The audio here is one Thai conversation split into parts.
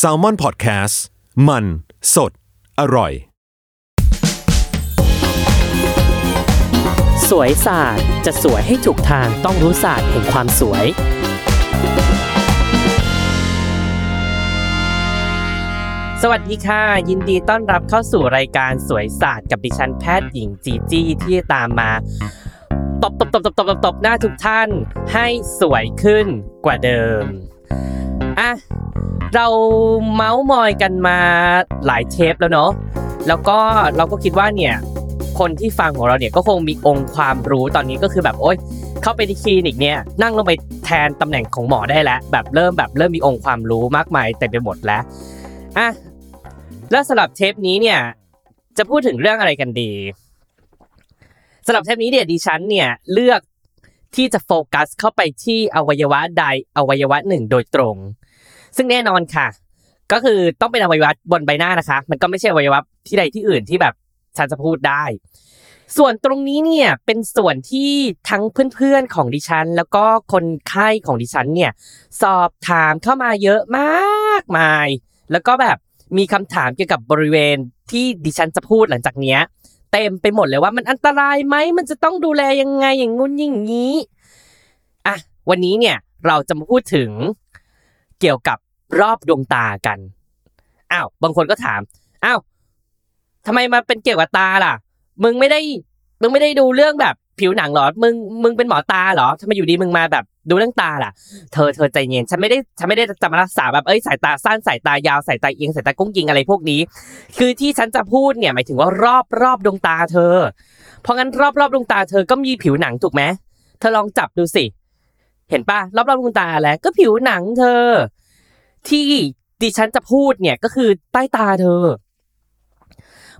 S a l ม o n PODCAST มัน สด อร่อย สวยศาสตร์จะสวยให้ถูกทางต้องรู้ศาสตร์แห่งความสวย สวัสดีค่ะ ยินดีต้อนรับเข้าสู่รายการสวยศาสตร์กับดิฉันแพทย์หญิงจีจี้ที่ตามมาตบตบตบตบตบตบหน้าทุกท่านให้สวยขึ้นกว่าเดิม อะเราเมาส์มอยกันมาหลายเทปแล้วเนาะแล้วก็เราก็คิดว่าเนี่ยคนที่ฟังของเราเนี่ยก็คงมีองค์ความรู้ตอนนี้ก็คือแบบโอ๊ยเข้าไปที่คลินิกเนี่ยนั่งลงไปแทนตำแหน่งของหมอได้แล้ว แบบเริ่มแบบเริ่มมีองค์ความรู้มากมายเต็มไปหมดแล้วอะแล้วสำหรับเทปนี้เนี่ยจะพูดถึงเรื่องอะไรกันดีสำหรับเทปนี้เนี่ยดิฉันเนี่ยเลือกที่จะโฟกัสเข้าไปที่อวัยวะใดอวัยวะหนึ่งโดยตรง ซึ่งแน่นอนค่ะ ก็คือต้องเป็นอวัยวะบนใบหน้านะคะ มันก็ไม่ใช่อวัยวะที่ใดที่อื่นที่แบบฉันจะพูดได้ ส่วนตรงนี้เนี่ยเป็นส่วนที่ทั้งเพื่อนๆของดิฉัน แล้วก็คนไข้ของดิฉันเนี่ยสอบถามเข้ามาเยอะมากมาย แล้วก็แบบมีคำถามเกี่ยวกับบริเวณที่ดิฉันจะพูดหลังจากเนี้ยเต็มไปหมดเลยว่ามันอันตรายไหมมันจะต้องดูแลยังไงอย่างงุ้นอย่างนี้อะวันนี้เนี่ยเราจะมาพูดถึง เกี่ยวกับรอบดวงตากัน อ้าว บางคนก็ถาม อ้าวทำไมมาเป็นเกี่ยวกับตาล่ะ มึงไม่ได้ มึงไม่ได้ดูเรื่องแบบผิวหนังหรอ มึง มึงเป็นหมอตาหรอทำไมอยู่ดีมึงมาแบบดูเรื่องตาล่ะ เธอ เธอใจเย็น ฉันไม่ได้ ฉันไม่ได้จะมารักษาแบบ เอ้ย สายตาสั้น สายตายาว สายตาเอียง สายตากุ้งยิงอะไรพวกนี้ คือที่ฉันจะพูดเนี่ยหมายถึงว่ารอบรอบดวงตาเธอ เพราะงั้นรอบรอบดวงตาเธอก็มีผิวหนังถูกไหม เธอลองจับดูสิ เห็นปะรอบรอบดวงตาแล้วก็ผิวหนังเธอ ที่ดิฉันจะพูดเนี่ยก็คือใต้ตาเธอ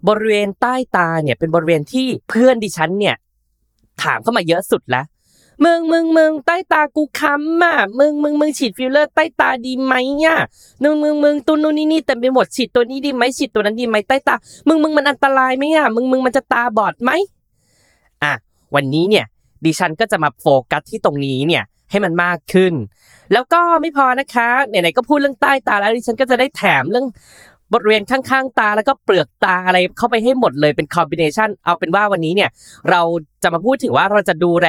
บริเวณใต้ตาเนี่ยเป็นบริเวณที่เพื่อนดิฉันเนี่ย ถามเข้ามาเยอะสุดแล้วมึงมึงมึงใต้ตากูคล้ำอะมึงมึงมึงฉีดฟิลเลอร์ใต้ตาดีไหมอะมึงมึงมึงตัวนู้นนี่นี่เต็มไปหมดฉีดตัวนี้ดีไหมฉีดตัวนั้นดีไหมใต้ตา มึงมึงมันอันตรายไหมอะมึงมึงมันจะตาบอดไหมอะวันนี้เนี่ยดิฉันก็จะมาโฟกัสที่ตรงนี้เนี่ย ให้มันมากขึ้น แล้วก็ไม่พอนะคะไหนๆก็พูดเรื่องใต้ตาแล้วดิฉันก็จะได้แถมเรื่องบทเริเวณข้างๆ ตาแล้วก็เปลือกตาอะไรเข้าไปให้หมดเลยเป็นคอมบิเนชันเอาเป็นว่าวันนี้เนี่ยเราจะมาพูดถึงว่าเราจะดูแล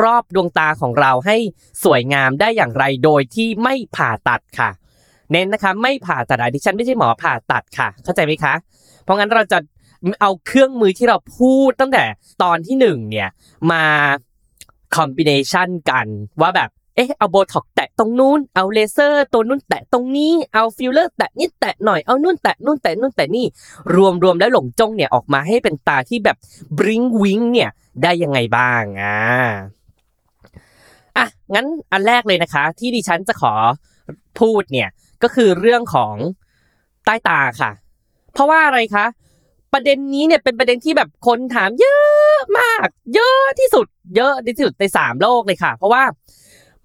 รอบดวงตาของเราให้สวยงามได้อย่างไรโดยที่ไม่ผ่าตัดค่ะ เน้นนะคะไม่ผ่าตัดดิฉันไม่ใช่หมอผ่าตัดค่ะ เข้าใจไหมคะ เพราะงั้นเราจะเอาเครื่องมือที่เราพูดตั้งแต่ตอนที่หนึ่งเนี่ยมา combination กันว่าแบบเอ๊ะเอาโบท็อกซ์แตะตรงนู้นเอาเลเซอร์ตัวนู้นแตะตรงนี้เอาฟิลเลอร์แตะนี่แตะหน่อยเอานู่นแตะนู่นแตะนู่นแตะนี่รวมรวมแล้วหลงจ้องเนี่ยออกมาให้เป็นตาที่แบบบริงวิงเนี่ยได้ยังไงบ้างอะอะงั้นอันแรกเลยนะคะ ที่ดิฉันจะขอพูดเนี่ยก็คือเรื่องของใต้ตาค่ะ เพราะว่าอะไรคะประเด็นนี้เนี่ยเป็นประเด็นที่แบบคนถามเยอะ อะมาก เยอะที่สุด เยอะที่สุดในสามโลกเลยค่ะ เพราะว่า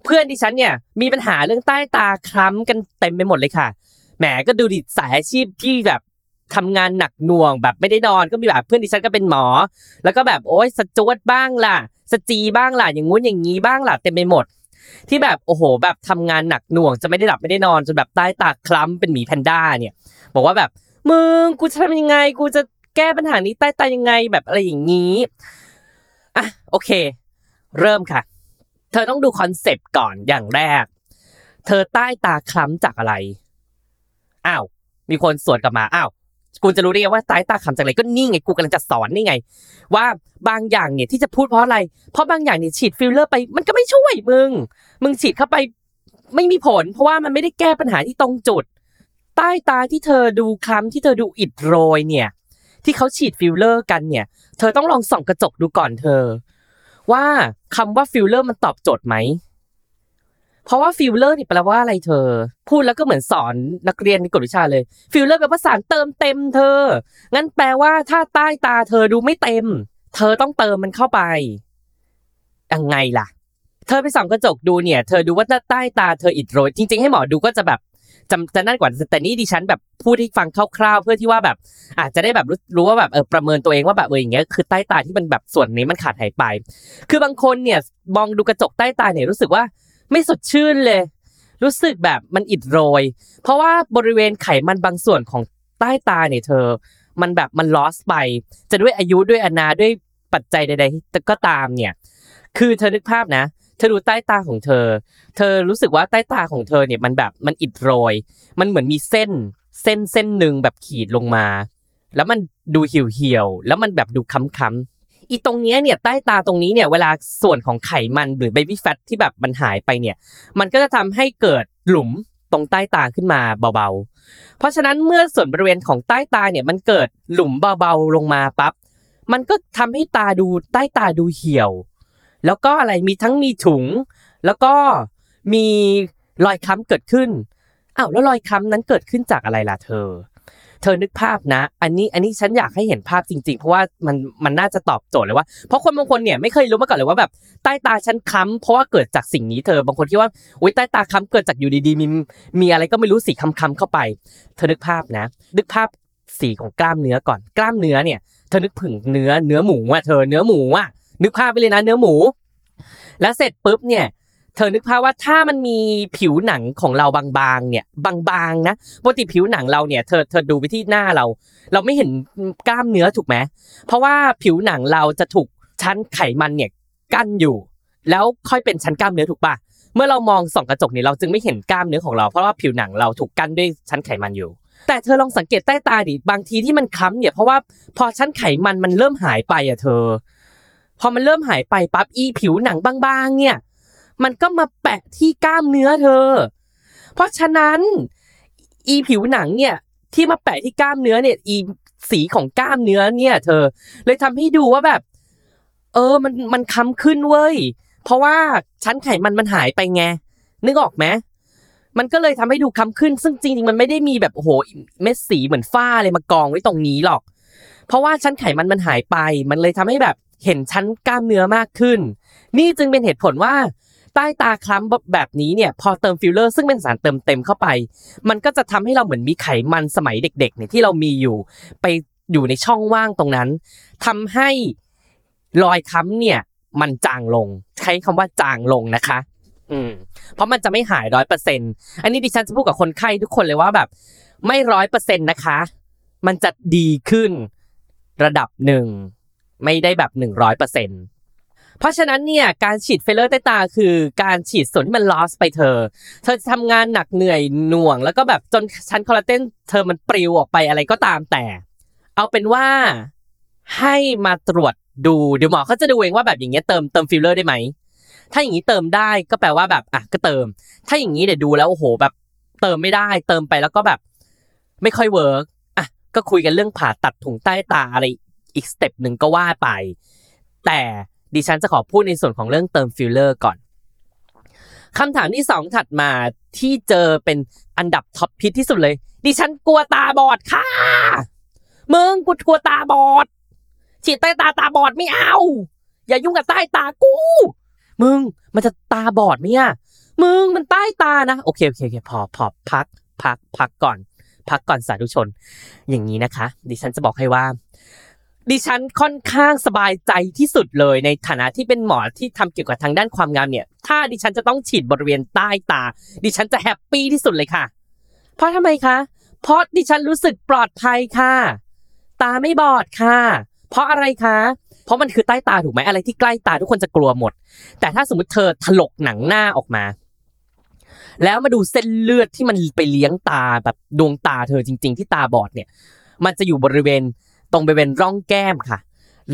เพื่อนดิฉันเนี่ยมีปัญหาเรื่องใต้ตาคล้ำกันเต็มไปหมดเลยค่ะ แหมก็ดูดิสายอาชีพที่แบบทำงานหนักหน่วงแบบไม่ได้นอนก็มีแบบเพื่อนดิฉันก็เป็นหมอ แล้วก็แบบโอ๊ยสจวดบ้างล่ะ สจีบ้างล่ะอย่างงู้นอย่างงี้บ้างล่ะเต็มไปหมด ที่แบบโอ้โห แบบทำงานหนักหน่วงจะไม่ได้หลับไม่ได้นอนจนแบบใต้ตาคล้ำเป็นหมีแพนด้าเนี่ย บอกว่าแบบมึงกูจะทำยังไงกูจะ แก้ปัญหานี้ใต้ตายังไงแบบอะไรอย่างนี้อะโอเค เริ่มค่ะ เธอต้องดูคอนเซปต์ก่อนอย่างแรก เธอใต้ตาคล้ำจากอะไรอ้าวมีคนสวนกลับมาอ้าวกูจะรู้ได้ไงว่าใต้ตาคล้ำจากอะไรก็นี่ไงกูกำลังจะสอนนี่ไง ว่าบางอย่างเนี่ยที่จะพูดเพราะอะไร เพราะบางอย่างเนี่ยฉีดฟิลเลอร์ไป มันก็ไม่ช่วยมึง มึงฉีดเข้าไปไม่มีผล เพราะว่ามันไม่ได้แก้ปัญหาที่ตรงจุด ใต้ตาที่เธอดูคล้ำที่เธอดูอิดโรยเนี่ย ที่เขาฉีดฟิลเลอร์กันเนี่ย เธอต้องลองส่องกระจกดูก่อนเธอ ว่าคำว่าฟิลเลอร์มันตอบโจทย์ไหม เพราะว่าฟิลเลอร์นี่แปลว่าอะไรเธอ พูดแล้วก็เหมือนสอนนักเรียนในกวดวิชาเลยฟิลเลอร์แปลว่าสารเติมเต็มเธอ งั้นแปลว่าถ้าใต้ตาเธอดูไม่เต็ม เธอต้องเติมมันเข้าไปยังไงล่ะ เธอไปส่องกระจกดูเนี่ย เธอดูว่าใต้ตาเธออิดโรยจริง ๆ ให้หมอดูก็จะแบบ จำจะนั่นกว่าแต่นี่ดิฉันแบบพูดให้ฟังคร่าวๆ เพื่อที่ว่าแบบอาจจะได้แบบรู้รู้ว่าแบบเออประเมินตัวเองว่าแบบเอออย่างเงี้ยคือใต้ตาที่มันแบบส่วนนี้มันขาดหายไป คือบางคนเนี่ยมองดูกระจกใต้ตาเนี่ยรู้สึกว่าไม่สดชื่นเลย รู้สึกแบบมันอิดโรย เพราะว่าบริเวณไขมันบางส่วนของใต้ตาเนี่ยเธอ มันแบบมันลอสไป จะด้วยอายุด้วยอนาด้วยปัจจัยใด ๆ ก็ตามเนี่ย คือเธอนึกภาพนะ ธอดูใต้ตาของเธอ เธอรู้สึกว่าใต้ตาของเธอเนี่ยมันแบบมันอิดโรย มันเหมือนมีเส้น เส้นเส้นหนึ่งแบบขีดลงมา แล้วมันดูเหี่ยวๆแล้วมันแบบดูค้ำๆอีตรงเนี้ยเนี่ยใต้ตาตรงนี้เนี่ยเวลาส่วนของไขมันหรือเบบี้แฟตที่แบบมันหายไปเนี่ย มันก็จะทำให้เกิดหลุมตรงใต้ตาขึ้นมาเบาๆ เพราะฉะนั้นเมื่อส่วนบริเวณของใต้ตาเนี่ยมันเกิดหลุมเบาๆลงมาปั๊บ มันก็ทำให้ตาดูใต้ตาดูเหี่ยว แล้วก็อะไรมีทั้งมีถุง แล้วก็มีรอยค้ำเกิดขึ้นอ้าวแล้วรอยค้ำนั้นเกิดขึ้นจากอะไรล่ะเธอ เธอนึกภาพนะ อันนี้อันนี้ฉันอยากให้เห็นภาพจริง ๆ เพราะว่ามันมันน่าจะตอบโจทย์เลยว่า เพราะคนบางคนเนี่ยไม่เคยรู้มาก่อนเลยว่าแบบใต้ตาฉันค้ำเพราะว่าเกิดจากสิ่งนี้เธอบางคนคิดว่าอุ้ยใต้ตาค้ำเกิดจากอยู่ดีๆมีมีอะไรก็ไม่รู้สีค้ำๆเข้าไป เธอนึกภาพนะ นึกภาพสีของกล้ามเนื้อก่อน กล้ามเนื้อเนี่ย เธอนึกถึงเนื้อเนื้อหมูอะเธอเนื้อหมูอะ นึกภาพไปเลยนะเนื้อหมู แล้วเสร็จปุ๊บเนี่ยเธอนึกภาพว่าถ้ามันมีผิวหนังของเราบางๆเนี่ยบางๆนะปกติผิวหนังเราเนี่ยเธอเธอดูไปที่หน้าเรา เราไม่เห็นกล้ามเนื้อถูกไหมเพราะว่าผิวหนังเราจะถูกชั้นไขมันเนี่ยกั้นอยู่ แล้วค่อยเป็นชั้นกล้ามเนื้อถูกปะเมื่อเรามองส่องกระจกเนี่ยเราจึงไม่เห็นกล้ามเนื้อของเราเพราะว่าผิวหนังเราถูกกั้นด้วยชั้นไขมันอยู่ แต่เธอลองสังเกตใต้ตาดิบางทีที่มันค้ำเนี่ยเพราะว่าพอชั้นไขมันมันเริ่มหายไปอะเธอ พอมันเริ่มหายไปปั๊บอีผิวหนังบางๆ เนี่ย มันก็มาแปะที่กล้ามเนื้อเธอ เพราะฉะนั้นอีผิวหนังเนี่ยที่มาแปะที่กล้ามเนื้อเนี่ยอีสีของกล้ามเนื้อเนี่ยเธอ เลยทำให้ดูว่าแบบ เออมันมันค้ำขึ้นเว้ย เพราะว่าชั้นไขมันมันหายไปไงนึกออกไหมมันก็เลยทำให้ดูค้ำขึ้น ซึ่งจริงๆมันไม่ได้มีแบบโอ้โหเม็ดสีเหมือนฝ้าอะไรมากองไว้ตรงนี้หรอก เพราะว่าชั้นไขมันมันหายไป มันเลยทำให้แบบ เห็นชั้นกล้ามเนื้อมากขึ้น นี่จึงเป็นเหตุผลว่าใต้ตาคล้ำแบบนี้เนี่ยพอเติมฟิลเลอร์ซึ่งเป็นสารเติมเต็มเข้าไป มันก็จะทำให้เราเหมือนมีไขมันสมัยเด็กๆเนี่ยที่เรามีอยู่ ไปอยู่ในช่องว่างตรงนั้นทำให้รอยคล้ำเนี่ยมันจางลง ใช้คำว่าจางลงนะคะ อืม เพราะมันจะไม่หายร้อยเปอร์เซ็นต์อันนี้ดิฉันจะพูดกับคนไข้ทุกคนเลยว่าแบบ ไม่ร้อยเปอร์เซ็นต์นะคะ มันจะดีขึ้นระดับหนึ่ง ไม่ได้แบบหนึ่งร้อยเปอร์เซ็นต์เพราะฉะนั้นเนี่ยการฉีดฟิลเลอร์ใต้ตาคือการฉีดส่วนที่มัน loss ไปเธอ เธอจะทำงานหนักเหนื่อยหน่วง แล้วก็แบบจนชั้นคอลลาเจนเธอมันปลิวออกไปอะไรก็ตามแต่ เอาเป็นว่าให้มาตรวจดูเดี๋ยวหมอเขาจะดูเองว่าแบบอย่างเงี้ยเติมเติมฟิลเลอร์ได้ไหมถ้าอย่างนี้เติมได้ก็แปลว่าแบบอะก็เติม ถ้าอย่างนี้เดี๋ยวดูแล้วโอ้โหแบบ เติมไม่ได้ เติมไปแล้วก็แบบ ไม่ค่อย work อะก็คุยกันเรื่องผ่าตัดถุงใต้ตาอะไร อีก step หนึ่งก็ว่าไป แต่ดิฉันจะขอพูดในส่วนของเรื่องเติมฟิลเลอร์ก่อนคำถามที่สองถัดมาที่เจอเป็นอันดับ top hit ที่สุดเลย ดิฉันกลัวตาบอดค่ะมึงกูกลัวตาบอด ฉีดใต้ตาตาบอดไม่เอา อย่ายุ่งกับใต้ตากู มึงมันจะตาบอดไหมอะมึงมันใต้ตานะ โอเคโอเคโอเคพอพอพัก พัก พักก่อน พักก่อนสาธุชน อย่างนี้นะคะ ดิฉันจะบอกให้ว่า ดิฉันค่อนข้างสบายใจที่สุดเลยในฐานะที่เป็นหมอที่ทำเกี่ยวกับทางด้านความงามเนี่ย ถ้าดิฉันจะต้องฉีดบริเวณใต้ตา ดิฉันจะแฮปปี้ที่สุดเลยค่ะ เพราะทำไมคะ เพราะดิฉันรู้สึกปลอดภัยค่ะ ตาไม่บอดค่ะ เพราะอะไรคะ เพราะมันคือใต้ตาถูกไหมอะไรที่ใกล้ตาทุกคนจะกลัวหมด แต่ถ้าสมมติเธอถลกหนังหน้าออกมา แล้วมาดูเส้นเลือดที่มันไปเลี้ยงตาแบบดวงตาเธอจริง ๆ ที่ตาบอดเนี่ย มันจะอยู่บริเวณ ตรงบริเวณร่องแก้มค่ะ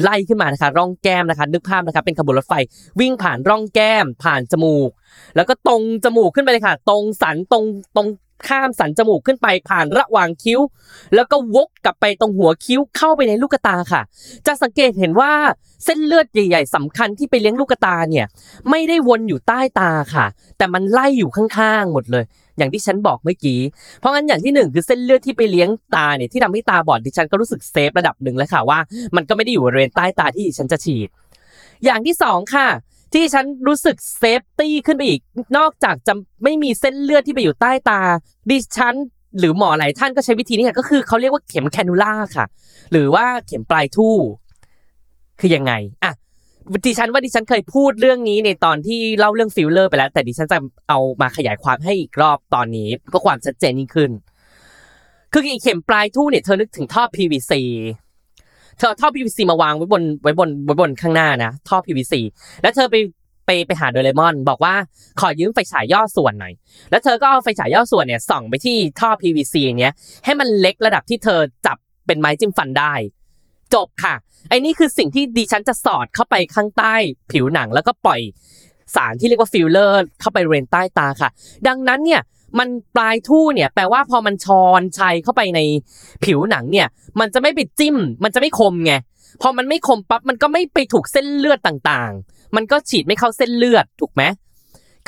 ไล่ขึ้นมานะคะร่องแก้มนะคะ นึกภาพนะคะเป็นขบวนรถไฟวิ่งผ่านร่องแก้ม ผ่านจมูก แล้วก็ตรงจมูกขึ้นไปเลยค่ะ ตรงสันตรงตรงข้ามสันจมูกขึ้นไปผ่านระหว่างคิ้ว แล้วก็วกกลับไปตรงหัวคิ้วเข้าไปในลูกตาค่ะ จะสังเกตเห็นว่าเส้นเลือดใหญ่ๆสำคัญที่ไปเลี้ยงลูกตาเนี่ย ไม่ได้วนอยู่ใต้ตาค่ะ แต่มันไล่อยู่ข้างๆหมดเลย อย่างที่ฉันบอกเมื่อกี้ เพราะงั้นอย่างที่หนึ่งคือเส้นเลือดที่ไปเลี้ยงตาเนี่ยที่ทำให้ตาบอดดิฉันก็รู้สึกเซฟระดับหนึ่งแล้วค่ะว่า มันก็ไม่ได้อยู่บริเวณใต้ตาที่ดิฉันจะฉีด อย่างที่สองค่ะที่ฉันรู้สึก safety ขึ้นไปอีก นอกจากจะไม่มีเส้นเลือดที่ไปอยู่ใต้ตา ดิฉันหรือหมอหลายท่านก็ใช้วิธีนี้ค่ะก็คือเขาเรียกว่าเข็ม cannula ค่ะ หรือว่าเข็มปลายทู่ คือยังไงอะ ดิฉันว่าดิฉันเคยพูดเรื่องนี้ในตอนที่เล่าเรื่องฟิลเลอร์ไปแล้ว แต่ดิฉันจะเอามาขยายความให้อีกรอบตอนนี้เพื่อความชัดเจนยิ่งขึ้น คืออีเข็มปลายทู่เนี่ยเธอนึกถึงท่อ PVC เธอเอาท่อ PVC มาวางไว้บนไว้บนไว้บนข้างหน้านะท่อ PVC แล้วเธอไปไปไปหาโดราเอมอน บอกว่าขอยืมไฟฉายย่อส่วนหน่อย แล้วเธอก็เอาไฟฉายย่อส่วนเนี่ยส่องไปที่ท่อ PVC เนี้ยให้มันเล็กระดับที่เธอจับเป็นไม้จิ้มฟันได้ จบค่ะ ไอ้นี่คือสิ่งที่ดิฉันจะสอดเข้าไปข้างใต้ผิวหนังแล้วก็ปล่อยสารที่เรียกว่าฟิลเลอร์เข้าไปบริเวณใต้ตาค่ะ ดังนั้นเนี่ยมันปลายทู่เนี่ยแปลว่าพอมันชอนไชเข้าไปในผิวหนังเนี่ย มันจะไม่ไปจิ้ม มันจะไม่คมไงพอมันไม่คมปั๊บมันก็ไม่ไปถูกเส้นเลือดต่างๆ มันก็ฉีดไม่เข้าเส้นเลือดถูกไหม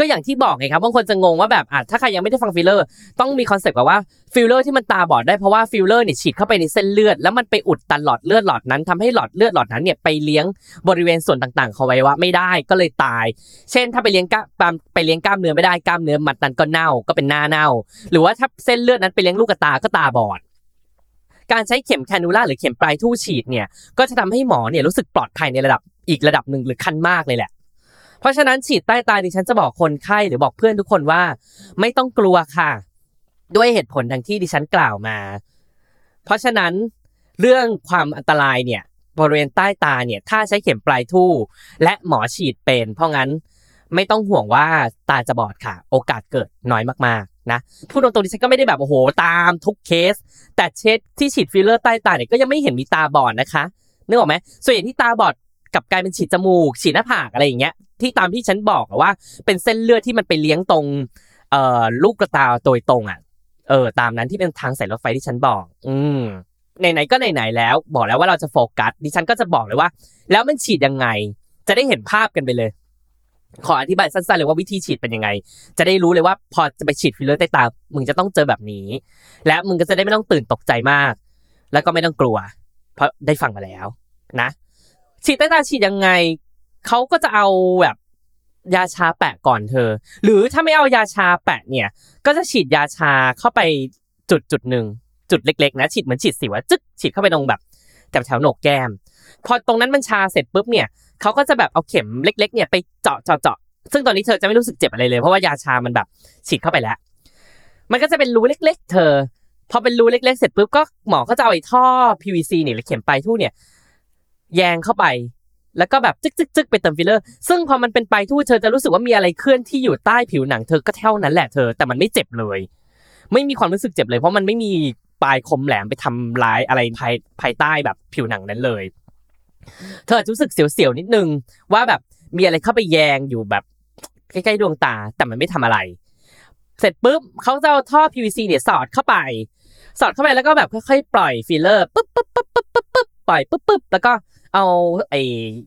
ก็อย่างที่บอกไงครับบางคนจะงงว่าแบบอะถ้าใครยังไม่ได้ฟังฟิลเลอร์ ต้องมี concept ก่อนว่าฟิลเลอร์ที่มันตาบอดได้เพราะว่าฟิลเลอร์เนี่ยฉีดเข้าไปในเส้นเลือดแล้วมันไปอุดตันหลอดเลือดหลอดนั้นทำให้หลอดเลือดหลอดนั้นเนี่ยไปเลี้ยงบริเวณส่วนต่างๆของอวัยวะไม่ได้ก็เลยตาย เช่น ถ้าไปเลี้ยงกล้ามไปเลี้ยงกล้ามเนื้อไม่ได้กล้ามเนื้อมัดนั้นก็เน่าก็เป็นหน้าเน่า หรือว่าถ้าเส้นเลือดนั้นไปเลี้ยงลูกตาก็ตาบอดการใช้เข็มแคนูล่าหรือเข็มปลายทู่ฉีดเนี่ยก็จะทำให้หมอเนี่ยรู้สึกปลอดภัยในระดับอีกระดับหนึ่งหรือขั้นมากเลยแหละ เพราะฉะนั้นฉีดใต้ตาดิฉันจะบอกคนไข้หรือบอกเพื่อนทุกคนว่า ไม่ต้องกลัวค่ะ ด้วยเหตุผลดังที่ดิฉันกล่าวมา เพราะฉะนั้นเรื่องความอันตรายเนี่ยบริเวณใต้ตาเนี่ยถ้าใช้เข็มปลายทู่ และหมอฉีดเป็น เพราะงั้นไม่ต้องห่วงว่าตาจะบอดค่ะ โอกาสเกิดน้อยมากๆนะพูดตรงๆดิฉันก็ไม่ได้แบบโอ้โหตามทุกเคส แต่เคสที่ฉีดฟิลเลอร์ใต้ตาเนี่ยก็ยังไม่เห็นมีตาบอดนะคะนึกออกไหมส่วนใหญ่ที่ตาบอด กลับกลายเป็นฉีดจมูก ฉีดหน้าผากอะไรอย่างเงี้ย ที่ตามที่ฉันบอกว่า เป็นเส้นเลือดที่มันไปเลี้ยงตรงเอ่อลูกกระตาโดยตรงอะ เออ ตามนั้นที่เป็นทางสายรถไฟที่ฉันบอก อืมไหนๆก็ไหนๆแล้ว บอกแล้วว่าเราจะโฟกัสดิฉันก็จะบอกเลยว่า แล้วมันฉีดยังไง จะได้เห็นภาพกันไปเลย ขออธิบายสั้นๆเลยว่าวิธีฉีดเป็นยังไง จะได้รู้เลยว่าพอจะไปฉีดฟิลเลอร์ใต้ตามึงจะต้องเจอแบบนี้ และมึงก็จะได้ไม่ต้องตื่นตกใจมาก แล้วก็ไม่ต้องกลัว เพราะได้ฟังมาแล้ว นะ ฉีดใต้ตาฉีดยังไงเขาก็จะเอาแบบยาชาแปะก่อนเธอ หรือถ้าไม่เอายาชาแปะเนี่ย ก็จะฉีดยาชาเข้าไปจุดจุดหนึ่งจุดเล็กๆนะฉีดเหมือนฉีดสิวจึ๊กฉีดเข้าไปตรงแบบแถวแถวๆโหนกแก้ม พอตรงนั้นมันชาเสร็จปุ๊บเนี่ยเขาก็จะแบบเอาเข็มเล็ก ๆ เนี่ยไปเจาะเจาะเจาะซึ่งตอนนี้เธอจะไม่รู้สึกเจ็บอะไรเลยเพราะว่ายาชามันแบบฉีดเข้าไปแล้ว มันก็จะเป็นรูเล็ก ๆ เธอ พอเป็นรูเล็ก ๆ เสร็จปุ๊บก็หมอก็จะเอาไอ้ท่อ PVC เนี่ยหรือเข็มปลายทู่เนี่ย แยงเข้าไป แล้วก็แบบจึ๊กจึ๊กจึ๊กไปเติมฟิลเลอร์ ซึ่งพอมันเป็นปลายทู่เธอจะรู้สึกว่ามีอะไรเคลื่อนที่อยู่ใต้ผิวหนังเธอก็เท่านั้นแหละเธอ แต่มันไม่เจ็บเลย ไม่มีความรู้สึกเจ็บเลย เพราะมันไม่มีปลายคมแหลมไปทำร้ายอะไรภายภายใต้แบบผิวหนังนั้นเลย เธอจะรู้สึกเสียวๆนิดนึงว่าแบบมีอะไรเข้าไปแยงอยู่แบบใกล้ๆดวงตา แต่มันไม่ทำอะไร เสร็จปุ๊บเขาจะเอาท่อ PVC เนี่ยสอดเข้าไป สอดเข้าไปแล้วก็แบบค่อยๆปล่อยฟิลเลอร์ปุ๊บปุ๊บปุ๊บปุ๊บปุ๊บปุ๊บปล่อยปุ๊บปุ๊บแล้วก็ เอาไอ้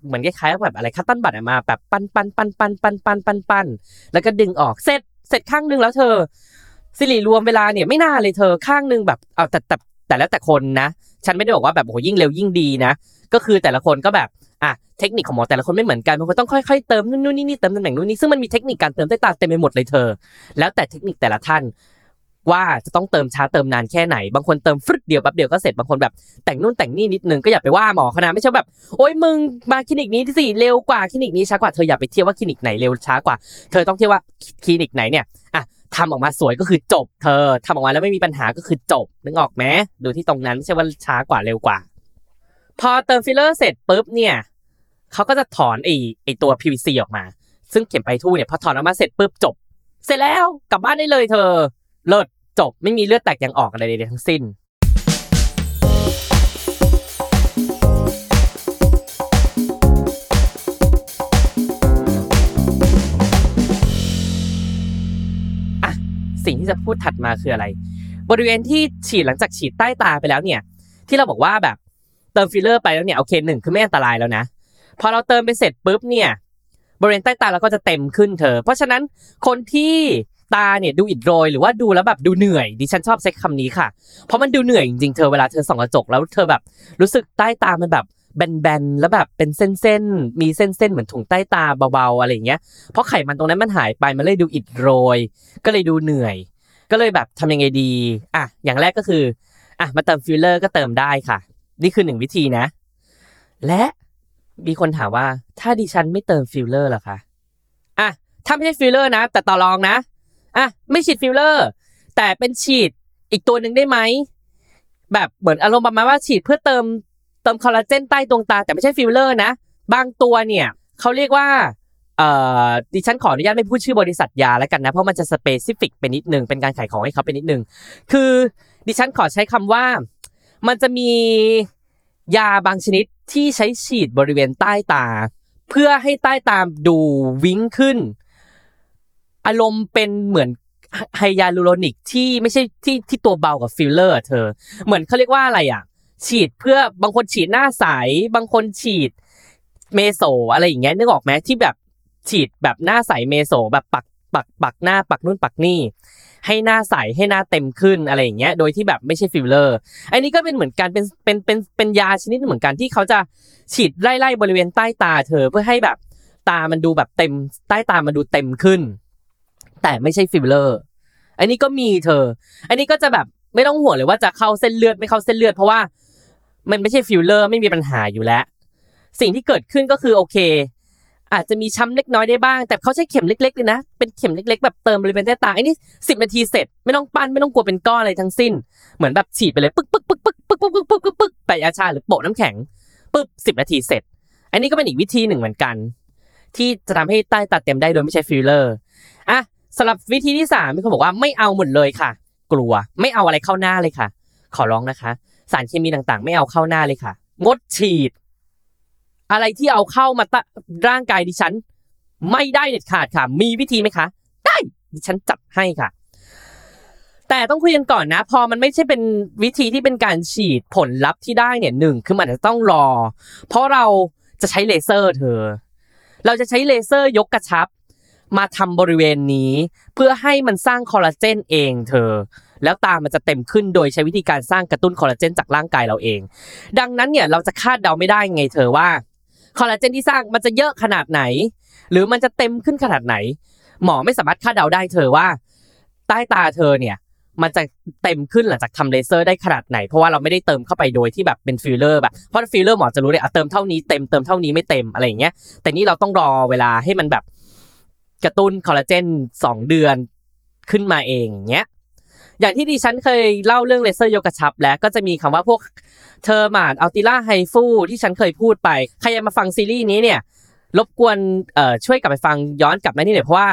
เหมือนคล้ายๆแบบอะไร cotton bud มาแบบปั่นปั่นปั่นปั่นปั่นปั่นปั่นปั่นแล้วก็ดึงออกเสร็จเสร็จข้างนึงแล้วเธอสิริรวมเวลาเนี่ยไม่น่าเลยเธอข้างนึงแบบเอาแต่แต่แต่แล้วแต่คนนะ ฉันไม่ได้บอกว่าแบบโอ้โหยิ่งเร็วยิ่งดีนะ ก็คือแต่ละคนก็แบบอะเทคนิคของหมอแต่ละคนไม่เหมือนกันบางคนต้องค่อยๆเติมนู่นนู่นนี่นี่เติมตำแหน่งนู่นนี่ซึ่งมันมีเทคนิคการเติมใต้ตาเต็มไปหมดเลยเธอ แล้วแต่เทคนิคแต่ละท่าน ว่าจะต้องเติมช้าเติมนานแค่ไหน บางคนเติมฟึดเดียวแป๊บเดียวก็เสร็จ บางคนแบบแต่งนู่นแต่งนี่นิดนึงก็อย่าไปว่าหมอเขานะไม่ใช่แบบโอ๊ยมึงมาคลินิกนี้สิเร็วกว่าคลินิกนี้ช้ากว่าเธออย่าไปเทียบว่าคลินิกไหนเร็วช้ากว่า เธอต้องเทียบว่าคลินิกไหนเนี่ยอะทำออกมาสวยก็คือจบ เธอทำออกมาแล้วไม่มีปัญหาก็คือจบนึกออกไหมดูที่ตรงนั้นไม่ใช่ว่าช้ากว่าเร็วกว่า พอเติมฟิลเลอร์เสร็จปุ๊บเนี่ยเขาก็จะถอนไอ้ไอ้ตัว PVC ออกมา ซึ่งเข็มปลายทู่เนี่ยพอถอนออกมาเสร็จปุ๊บจบ เสร็จแล้วกลับบ้านได้เลยเธอ เลิศจบไม่มีเลือดแตกยังออกอะไรใดๆทั้งสิ้น อะ สิ่งที่จะพูดถัดมาคืออะไร บริเวณที่ฉีดหลังจากฉีดใต้ตาไปแล้วเนี่ย ที่เราบอกว่าแบบเติมฟิลเลอร์ไปแล้วเนี่ยโอเคหนึ่งคือไม่อันตรายแล้วนะ พอเราเติมไปเสร็จปุ๊บเนี่ยบริเวณใต้ตาเราก็จะเต็มขึ้นเธอ เพราะฉะนั้นคนที่ ตาเนี่ยดูอิดโรยหรือว่าดูแล้วแบบดูเหนื่อยดิฉันชอบใช้คำนี้ค่ะ เพราะมันดูเหนื่อยจริงๆเธอเวลาเธอส่องกระจกแล้วเธอแบบรู้สึกใต้ตามันแบบแบนๆแล้วแบบเป็นเส้นๆ มีเส้นๆ เหมือนถุงใต้ตาเบาๆ อะไรเงี้ย เพราะไขมันตรงนั้นมันหายไป มันเลยดูอิดโรย ก็เลยดูเหนื่อย ก็เลยแบบทำยังไงดี อะ อย่างแรกก็คือ อะ มาเติมฟิลเลอร์ก็เติมได้ค่ะ นี่คือหนึ่งวิธีนะ และมีคนถามว่า ถ้าดิฉันไม่เติมฟิลเลอร์ล่ะคะ อะ ถ้าไม่ใช่ฟิลเลอร์นะ แต่ต่อรองนะ อะไม่ฉีดฟิลเลอร์ แต่เป็นฉีดอีกตัวหนึ่งได้ไหมแบบเหมือนอารมณ์ประมาณว่าฉีดเพื่อเติมเติมคอลลาเจนใต้ดวงตา แต่ไม่ใช่ฟิลเลอร์นะ บางตัวเนี่ยเขาเรียกว่าเอ่อดิฉันขออนุญาตไม่พูดชื่อบริษัทยาแล้วกันนะ เพราะมันจะ specific ไปนิดนึงเป็นการขายของให้เขาไปนิดนึง คือดิฉันขอใช้คำว่า มันจะมียาบางชนิดที่ใช้ฉีดบริเวณใต้ตา เพื่อให้ใต้ตามันดูวิ้งขึ้น อารมณ์เป็นเหมือน hyaluronic ที่ไม่ใช่ที่ที่ตัวเดียวกับฟิลเลอร์เธอ เหมือนเขาเรียกว่าอะไรอะ ฉีดเพื่อบางคนฉีดหน้าใสบางคนฉีด meso อะไรอย่างเงี้ยนึกออกไหมที่แบบฉีดแบบหน้าใส meso แบบปักปักปักหน้าปักนู่นปักนี่ ให้หน้าใสให้หน้าเต็มขึ้นอะไรอย่างเงี้ยโดยที่แบบไม่ใช่ฟิลเลอร์อันนี้ก็เป็นเหมือนกันเป็นเป็นเป็นเป็นยาชนิดเหมือนกันที่เขาจะฉีดไล่ๆบริเวณใต้ตาเธอเพื่อให้แบบตามันดูแบบเต็มใต้ตามันดูเต็มขึ้น แต่ไม่ใช่ฟิลเลอร์ อันนี้ก็มีเธอ อันนี้ก็จะแบบไม่ต้องห่วงเลยว่าจะเข้าเส้นเลือดไม่เข้าเส้นเลือดเพราะว่ามันไม่ใช่ฟิลเลอร์ไม่มีปัญหาอยู่แล้ว สิ่งที่เกิดขึ้นก็คือโอเค อาจจะมีช้ำเล็กน้อยได้บ้าง แต่เขาใช้เข็มเล็กๆเลยนะ เป็นเข็มเล็ก ๆ แบบเติมบริเวณใต้ตาไอ้นี่สิบนาทีเสร็จ ไม่ต้องปั้นไม่ต้องกลัวเป็นก้อนอะไรทั้งสิ้น เหมือนแบบฉีดไปเลยปึ๊กปึ๊กปึ๊กปึ๊กปึ๊กปึ๊กปึ๊กปึ๊กปึ๊กปึ๊กแปะยาชาหรือโปะน้ำแข็งปึ๊บสิบนาทีเสร็จ อันนี้ก็เป็นอีกวิธีหนึ่งเหมือนกัน ที่จะทำให้ใต้ตาเต็มได้โดยไม่ใช่ฟิลเลอร์ สำหรับวิธีที่สามมีคนบอกว่าไม่เอาหมดเลยค่ะ กลัวไม่เอาอะไรเข้าหน้าเลยค่ะ ขอร้องนะคะ สารเคมีต่างๆ ไม่เอาเข้าหน้าเลยค่ะ งดฉีด อะไรที่เอาเข้ามาตะร่างกายดิฉัน ไม่ได้เด็ดขาดค่ะ มีวิธีไหมคะ ได้ดิฉันจัดให้ค่ะ แต่ต้องคุยกันก่อนนะ พอมันไม่ใช่เป็นวิธีที่เป็นการฉีดผลลัพธ์ที่ได้เนี่ยหนึ่งคือมันจะต้องรอ เพราะเราจะใช้เลเซอร์เธอ เราจะใช้เลเซอร์ยกกระชับ มาทำบริเวณนี้ เพื่อให้มันสร้างคอลลาเจนเองเธอ แล้วตามันจะเต็มขึ้นโดยใช้วิธีการสร้างกระตุ้นคอลลาเจนจากร่างกายเราเอง ดังนั้นเนี่ยเราจะคาดเดาไม่ได้ไงเธอว่าคอลลาเจนที่สร้างมันจะเยอะขนาดไหน หรือมันจะเต็มขึ้นขนาดไหน หมอไม่สามารถคาดเดาได้เธอว่า ใต้ตาเธอเนี่ยมันจะเต็มขึ้นหลังจากทำเลเซอร์ได้ขนาดไหน เพราะว่าเราไม่ได้เติมเข้าไปโดยที่แบบเป็นฟิลเลอร์แบบเพราะฟิลเลอร์หมอจะรู้เลยอะเติมเท่านี้เต็มเติมเท่านี้ไม่เต็มอะไรอย่างเงี้ยแต่นี่เราต้องรอเวลาให้มันแบบ กระตุ้นคอลลาเจนสองเดือนขึ้นมาเองอย่างเงี้ยอย่างที่ดิฉันเคยเล่าเรื่องเลเซอร์ยกกระชับ แล้วก็จะมีคำว่าพวก Thermage Ulthera HIFU ที่ฉันเคยพูดไป ใครยังมาฟังซีรีส์นี้เนี่ยรบกวนช่วยกลับไปฟังย้อนกลับมานี่หน่อยเพราะว่า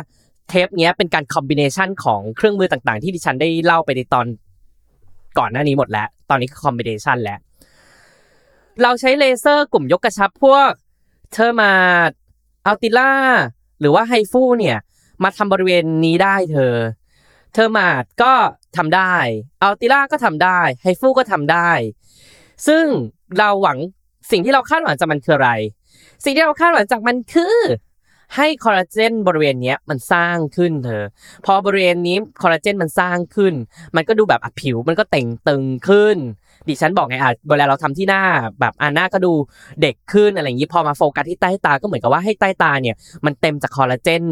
เทปเนี้ยเป็นการ combination ของเครื่องมือต่างๆ ที่ดิฉันได้เล่าไปในตอนก่อนหน้านี้หมดแล้ว ตอนนี้คือ combination แล้ว เราใช้เลเซอร์กลุ่มยกกระชับพวก Thermage Ulthera หรือว่า HIFU เนี่ยมาทำบริเวณนี้ได้เธอ Thermage ก็ทำได้ Ulthera ก็ทำได้ HIFU ก็ทำได้ ซึ่งเราหวังสิ่งที่เราคาดหวังจากมันคืออะไร สิ่งที่เราคาดหวังจากมันคือให้คอลลาเจนบริเวณนี้มันสร้างขึ้นเธอ พอบริเวณนี้คอลลาเจนมันสร้างขึ้น มันก็ดูแบบอผิวมันก็เต่งตึงขึ้น ดิฉันบอกไงอะเวลาเราทำที่หน้าแบบอะหน้าก็ดูเด็กขึ้นอะไรอย่างนี้พอมาโฟกัสที่ใต้ตาก็เหมือนกับว่าให้ใต้ตาเนี่ยมันเต็มจากคอลลาเจน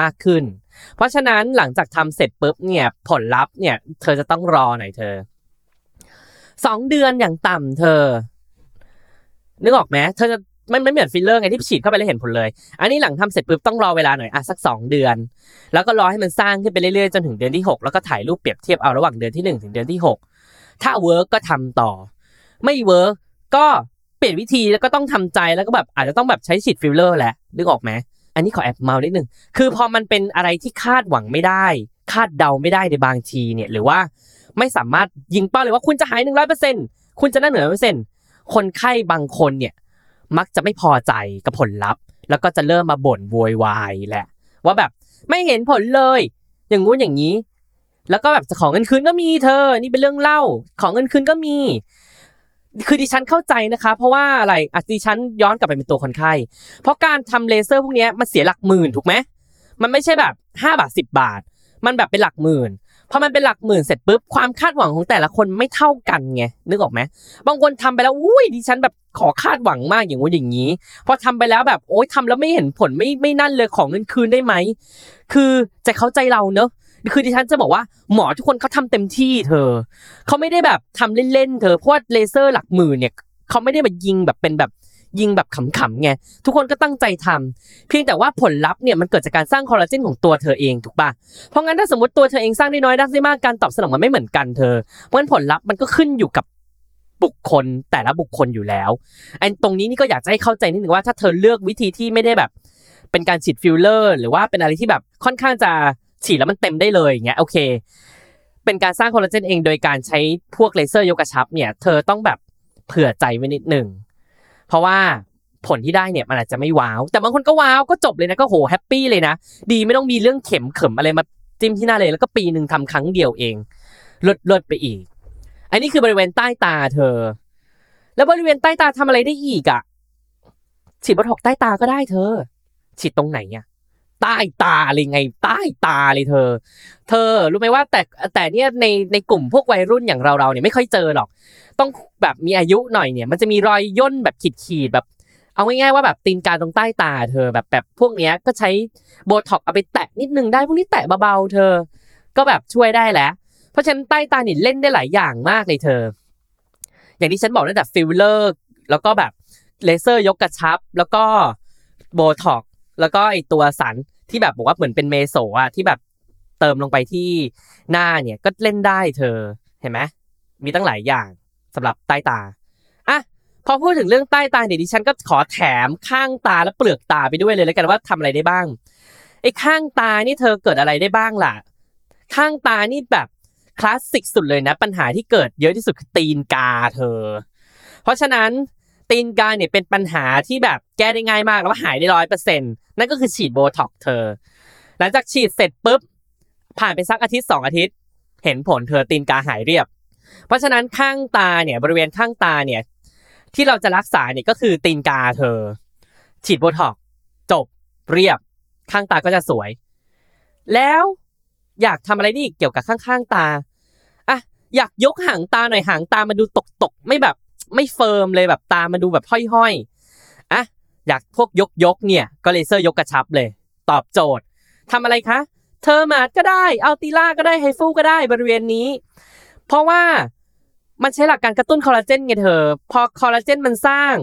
มากขึ้น เพราะฉะนั้นหลังจากทำเสร็จปุ๊บเนี่ยผลลัพธ์เนี่ยเธอจะต้องรอหน่อยเธอสองเดือนอย่างต่ำเธอ นึกออกไหมเธอจะมันไม่เหมือนฟิลเลอร์ไงที่ฉีดเข้าไปแล้วเห็นผลเลย อันนี้หลังทำเสร็จปุ๊บต้องรอเวลาหน่อยอะสักสองเดือน แล้วก็รอให้มันสร้างขึ้นไปเรื่อยๆจนถึงเดือนที่หกแล้วก็ถ่ายรูปเปรียบเทียบเอาระหว่างเดือนที่หนึ่งถึงเดือนที่หก ถ้า work ก็ทำต่อ ไม่ work ก็เปลี่ยนวิธีแล้วก็ต้องทำใจแล้วก็แบบอาจจะต้องแบบใช้ฉีดฟิลเลอร์แหละนึกออกไหมอันนี้ขอแอบเมาท์นิดนึงคือพอมันเป็นอะไรที่คาดหวังไม่ได้ คาดเดาไม่ได้ในบางทีเนี่ยหรือว่าไม่สามารถยิงเป้าเลยว่าคุณจะหายหนึ่งร้อยเปอร์เซ็นคุณจะนั่นหนึ่งร้อยเปอร์เซ็นคนไข้บางคนเนี่ยมักจะไม่พอใจกับผลลัพธ์ แล้วก็จะเริ่มมาบ่นโวยวายแหละ ว่าแบบไม่เห็นผลเลย อย่างงู้นอย่างนี้ แล้วก็แบบจะของเงินคืนก็มีเธอ นี่เป็นเรื่องเล่า ของเงินคืนก็มี คือดิฉันเข้าใจนะคะ เพราะว่าอะไรอะดิฉันย้อนกลับไปเป็นตัวคนไข้ เพราะการทำเลเซอร์พวกนี้มันเสียหลักหมื่นถูกไหมมันไม่ใช่แบบห้าบาทสิบาท มันแบบเป็นหลักหมื่นพอมันเป็นหลักหมื่นเสร็จปุ๊บความคาดหวังของแต่ละคนไม่เท่ากันไงนึกออกไหมบางคนทำไปแล้วอุ้ยดิฉันแบบขอคาดหวังมากอย่างงู้อย่างนี้พอทำไปแล้วแบบโอ๊ยทำแล้วไม่เห็นผลไม่ไม่นั่นเลยของเงินคืนได้ไหมคือจะเข้าใจเราเนอะ คือดิฉันจะบอกว่าหมอทุกคนเขาทำเต็มที่เธอเขาไม่ได้แบบทำเล่นๆเธอเพราะว่าเลเซอร์หลักหมื่นเนี่ยเขาไม่ได้มายิงแบบเป็นแบบยิงแบบขำๆไงทุกคนก็ตั้งใจทำเพียงแต่ว่าผลลัพธ์เนี่ยมันเกิดจากการสร้างคอลลาเจนของตัวเธอเองถูกปะเพราะงั้นถ้าสมมติตัวเธอเองสร้างได้น้อยได้มากการตอบสนองมันไม่เหมือนกันเธอ เพราะงั้นผลลัพธ์มันก็ขึ้นอยู่กับบุคคลแต่ละบุคคลอยู่แล้วไอ้ตรงนี้นี่ก็อยากจะให้เข้าใจนิดนึงว่าถ้าเธอเลือกวิธีที่ไม่ได้แบบ เป็นการฉีดฟิลเลอร์ หรือว่าเป็นอะไรที่แบบค่อนข้างจะ ฉีดแล้วมันเต็มได้เลยอย่างเงี้ยโอเค เป็นการสร้างคอลลาเจนเองโดยการใช้พวกเลเซอร์ยกกระชับเนี่ย เธอต้องแบบเผื่อใจไว้นิดหนึ่งเพราะว่าผลที่ได้เนี่ยมันอาจจะไม่ wow แต่บางคนก็ wow ก็จบเลยนะก็โห happy เลยนะ ดีไม่ต้องมีเรื่องเข็มเข็มอะไรมาจิ้มที่หน้าเลย แล้วก็ปีหนึ่งทำครั้งเดียวเองลดลดไปอีก อันนี้คือบริเวณใต้ตาเธอ แล้วบริเวณใต้ตาทำอะไรได้อีกอะฉีดโบท็อกใต้ตาก็ได้เธอ ฉีดตรงไหนอะ ใต้ตาเลยไง ใต้ตาเลยเธอ เธอรู้ไหมว่าแต่แต่เนี่ยในในกลุ่มพวกวัยรุ่นอย่างเราเราเนี่ยไม่ค่อยเจอหรอก ต้องแบบมีอายุหน่อยเนี่ย มันจะมีรอยย่นแบบขีดขีดแบบ เอาง่ายๆว่าแบบตีนกาตรงใต้ตา เธอแบบแบบพวกเนี้ยก็ใช้โบท็อกซ์เอาไปแตะนิดนึงได้พวกนี้แตะเบาๆเธอ ก็แบบช่วยได้แล้ว เพราะฉะนั้นใต้ตาเนี่ยเล่นได้หลายอย่างมากเลยเธอ อย่างที่ฉันบอกตั้งแต่ฟิลเลอร์แล้วก็แบบเลเซอร์ยกกระชับแล้วก็โบท็อก แล้วก็ไอตัวสารที่แบบบอกว่าเหมือนเป็นเมโซอะที่แบบเติมลงไปที่หน้าเนี่ยก็เล่นได้เธอเห็นไหมมีตั้งหลายอย่างสำหรับใต้ตาอะพอพูดถึงเรื่องใต้ตาเดี๋ยวดิฉันก็ขอแถมข้างตาและเปลือกตาไปด้วยเลยแล้วกันว่าทำอะไรได้บ้างไอ้ข้างตานี่เธอเกิดอะไรได้บ้างล่ะ ข้างตานี่แบบคลาสสิกสุดเลยนะ ปัญหาที่เกิดเยอะที่สุดคือตีนกาเธอ เพราะฉะนั้น ตีนกาเนี่ยเป็นปัญหาที่แบบแก้ได้ง่ายมากแล้วหายได้ร้อยเปอร์เซ็นต์นั่นก็คือฉีดโบท็อกเธอ หลังจากฉีดเสร็จปุ๊บผ่านไปสักอาทิตย์สองอาทิตย์ เห็นผลเธอตีนกาหายเรียบ เพราะฉะนั้นข้างตาเนี่ยบริเวณข้างตาเนี่ยที่เราจะรักษาเนี่ยก็คือตีนกาเธอ ฉีดโบท็อกจบเรียบข้างตาก็จะสวย แล้วอยากทำอะไรนี่เกี่ยวกับข้างๆตาอะอยากยกหางตาหน่อยหางตามาดูตกๆไม่แบบ ไม่ firm เลยแบบตามันดูแบบห้อยๆอะอยากพวกยกยกเนี่ยก็เลเซอร์ยกกระชับเลย ตอบโจทย์ทำอะไรคะ Thermage ก็ได้ Ulthera ก็ได้ HIFU ก็ได้บริเวณนี้ เพราะว่ามันใช้หลักการกระตุ้นคอลลาเจนไงเธอ พอคอลลาเจนมันสร้าง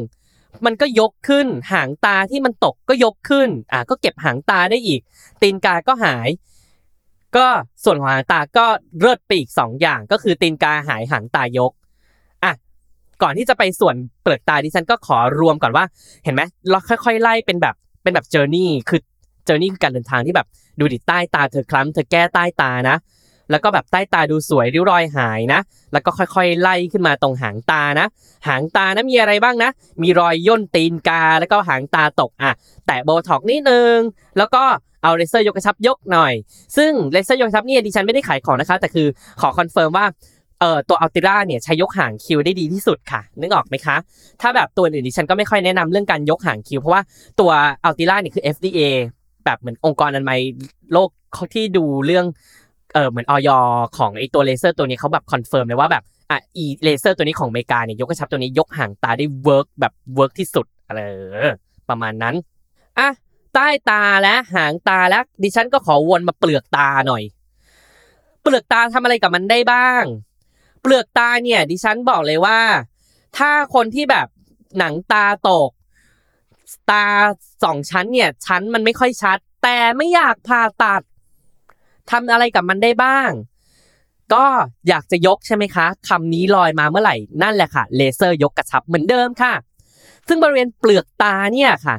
มันก็ยกขึ้น หางตาที่มันตกก็ยกขึ้น อะก็เก็บหางตาได้อีก ตีนกาก็หาย ก็ส่วนของหางตาก็เลิศไปอีกสองอย่าง ก็คือตีนกาหายหางตายก ก่อนที่จะไปส่วนเปลือกตาดิฉันก็ขอรวมก่อนว่า เห็นไหมเราค่อย ๆ ไล่เป็นแบบเป็นแบบเจอร์นี่คือเจอร์นี่คือการเดินทางที่แบบดูดิใต้ตาเธอคล้ำเธอแก้ใต้ตานะ แล้วก็แบบใต้ตาดูสวยริ้วรอยหายนะ แล้วก็ค่อยๆ ไล่ขึ้นมาตรงหางตานะ หางตานะมีอะไรบ้างนะ มีรอยย่นตีนกา แล้วก็หางตาตกอะ แตะโบท็อกนิดนึง แล้วก็เอาเลเซอร์ยกกระชับยกหน่อย ซึ่งเลเซอร์ยกกระชับเนี่ยดิฉันไม่ได้ขายของนะคะ แต่คือขอ confirm ว่า เอ่อตัว Ulthera เนี่ยใช้ยกหางคิ้วได้ดีที่สุดค่ะ นึกออกไหมคะ ถ้าแบบตัวอื่นดิฉันก็ไม่ค่อยแนะนำเรื่องการยกหางคิ้ว เพราะว่าตัว Ulthera เนี่ยคือ FDA แบบเหมือนองค์กรอนามัยโลกเขาที่ดูเรื่องเออเหมือนอย. ของไอตัวเลเซอร์ตัวนี้เขาแบบ confirm เลยว่าแบบอะอีเลเซอร์ตัวนี้ของอเมริกาเนี่ยยกกระชับตัวนี้ยกหางตาได้ work แบบ work ที่สุดอะไรประมาณนั้นอะใต้ตาและหางตาแล้วดิฉันก็ขอวนมาเปลือกตาหน่อย เปลือกตาทำอะไรกับมันได้บ้าง เปลือกตาเนี่ย ดิฉันบอกเลยว่า ถ้าคนที่แบบหนังตาตก ตาสองชั้นเนี่ย ชั้นมันไม่ค่อยชัด แต่ไม่อยากผ่าตัดทำอะไรกับมันได้บ้าง ก็อยากจะยกใช่ไหมคะคำนี้ลอยมาเมื่อไหร่นั่นแหละค่ะเลเซอร์ยกกระชับเหมือนเดิมค่ะ ซึ่งบริเวณเปลือกตาเนี่ยค่ะ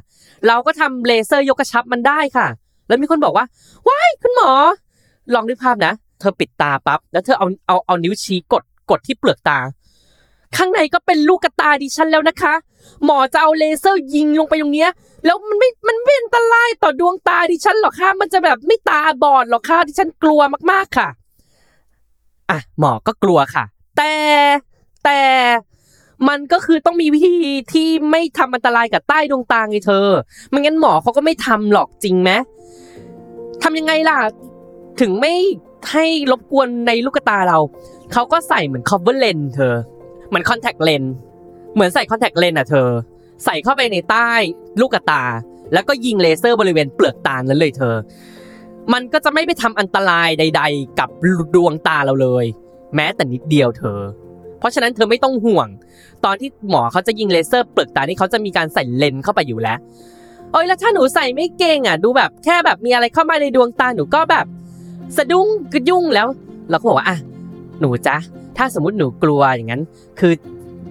เราก็ทำเลเซอร์ยกกระชับมันได้ค่ะ แล้วมีคนบอกว่าว้ายคุณหมอ ลองนึกภาพนะ เธอปิดตาปั๊บแล้วเธอเอาเอาเอานิ้วชี้กด กดที่เปลือกตา ข้างในก็เป็นลูกกระตาดิฉันแล้วนะคะ หมอจะเอาเลเซอร์ยิงลงไปตรงเนี้ย แล้วมันไม่ มันไม่อันตรายต่อดวงตาดิฉันหรอกค่ะ มันจะแบบไม่ตาบอดหรอกค่ะดิฉันกลัวมากๆค่ะ อะหมอก็กลัวค่ะ แต่แต่มันก็คือต้องมีวิธีที่ไม่ทำอันตรายกับใต้ดวงตาไงเธอ ไม่งั้นหมอเขาก็ไม่ทำหรอกจริงไหมทำยังไงล่ะ ถึงไม่ให้รบกวนในลูกตาเรา เขาก็ใส่เหมือน cover lens เธอ เหมือน contact lens เหมือนใส่ contact lens อะเธอ ใส่เข้าไปในใต้ลูกตา แล้วก็ยิงเลเซอร์บริเวณเปลือกตานั้นเลยเธอ มันก็จะไม่ไปทำอันตรายใด ๆ กับดวงตาเราเลย แม้แต่นิดเดียวเธอ เพราะฉะนั้นเธอไม่ต้องห่วง ตอนที่หมอเขาจะยิงเลเซอร์เปลือกตานี่เขาจะมีการใส่เลนส์เข้าไปอยู่แล้วโอ้ยแล้วถ้าหนูใส่ไม่เก่งอะ ดูแบบแค่แบบมีอะไรเข้ามาในดวงตาหนูก็แบบ สะดุ้งกระยุ่งแล้วเราก็บอกว่าอะ หนูจ๊ะ ถ้าสมมติหนูกลัวอย่างนั้น คือ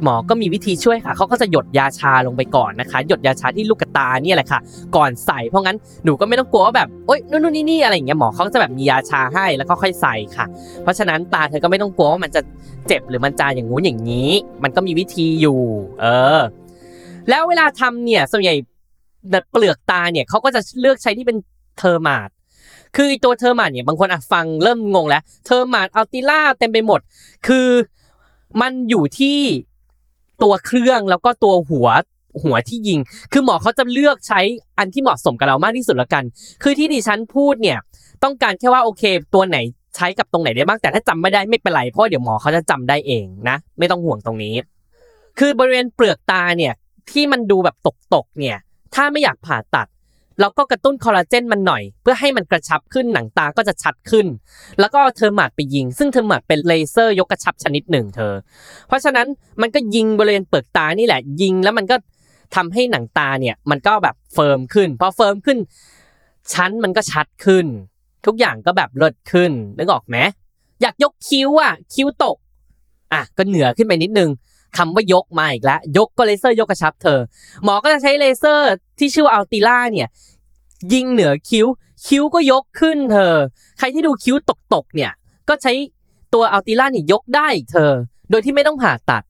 หมอก็มีวิธีช่วยค่ะ เขาก็จะหยดยาชาลงไปก่อนนะคะ หยดยาชาที่ลูกตาเนี่ยแหละค่ะ ก่อนใส่ เพราะงั้นหนูก็ไม่ต้องกลัวว่าแบบโอ๊ยนู่นนี่นี่อะไรอย่างเงี้ย หมอเขาจะแบบมียาชาให้แล้วก็ค่อยใส่ค่ะ เพราะฉะนั้นตาเธอก็ไม่ต้องกลัวว่ามันจะเจ็บหรือมันจะอย่างงู้นอย่างนี้ มันก็มีวิธีอยู่ เออ แล้วเวลาทำเนี่ยส่วนใหญ่เปลือกตาเนี่ยเขาก็จะเลือกใช้ที่เป็น Thermage คือตัว Thermage เนี่ยบางคนอะฟังเริ่มงงแล้ว Thermage Ulthera เต็มไปหมด คือมันอยู่ที่ตัวเครื่องแล้วก็ตัวหัวหัวที่ยิง คือหมอเขาจะเลือกใช้อันที่เหมาะสมกับเรามากที่สุดละกัน คือที่ดิฉันพูดเนี่ย ต้องการแค่ว่าโอเค ตัวไหนใช้กับตรงไหนได้บ้าง แต่ถ้าจำไม่ได้ไม่เป็นไร เพราะเดี๋ยวหมอเขาจะจำได้เองนะ ไม่ต้องห่วงตรงนี้ คือบริเวณเปลือกตาเนี่ยที่มันดูแบบตกๆเนี่ย ถ้าไม่อยากผ่าตัด เราก็กระตุ้นคอลลาเจนมันหน่อย เพื่อให้มันกระชับขึ้นหนังตาก็จะชัดขึ้น แล้วก็ Thermage ไปยิง ซึ่ง Thermage เป็นเลเซอร์ยกกระชับชนิดหนึ่งเธอ เพราะฉะนั้นมันก็ยิงบริเวณเปลือกตานี่แหละ ยิงแล้วมันก็ทำให้หนังตาเนี่ยมันก็แบบ firm ขึ้นพอ firm ขึ้น ชั้นมันก็ชัดขึ้น ทุกอย่างก็แบบเลิศขึ้นนึกออกไหมอยากยกคิ้วอะคิ้วตกอะก็เหนือขึ้นไปนิดนึง คำว่ายกมาอีกแล้ว ยกก็เลเซอร์ยกกระชับเธอ หมอก็จะใช้เลเซอร์ที่ชื่อว่า Ulthera เนี่ย ยิงเหนือคิ้ว คิ้วก็ยกขึ้นเธอ ใครที่ดูคิ้วตกๆเนี่ย ก็ใช้ตัว Ulthera เนี่ยยกได้อีกเธอ โดยที่ไม่ต้องผ่าตัด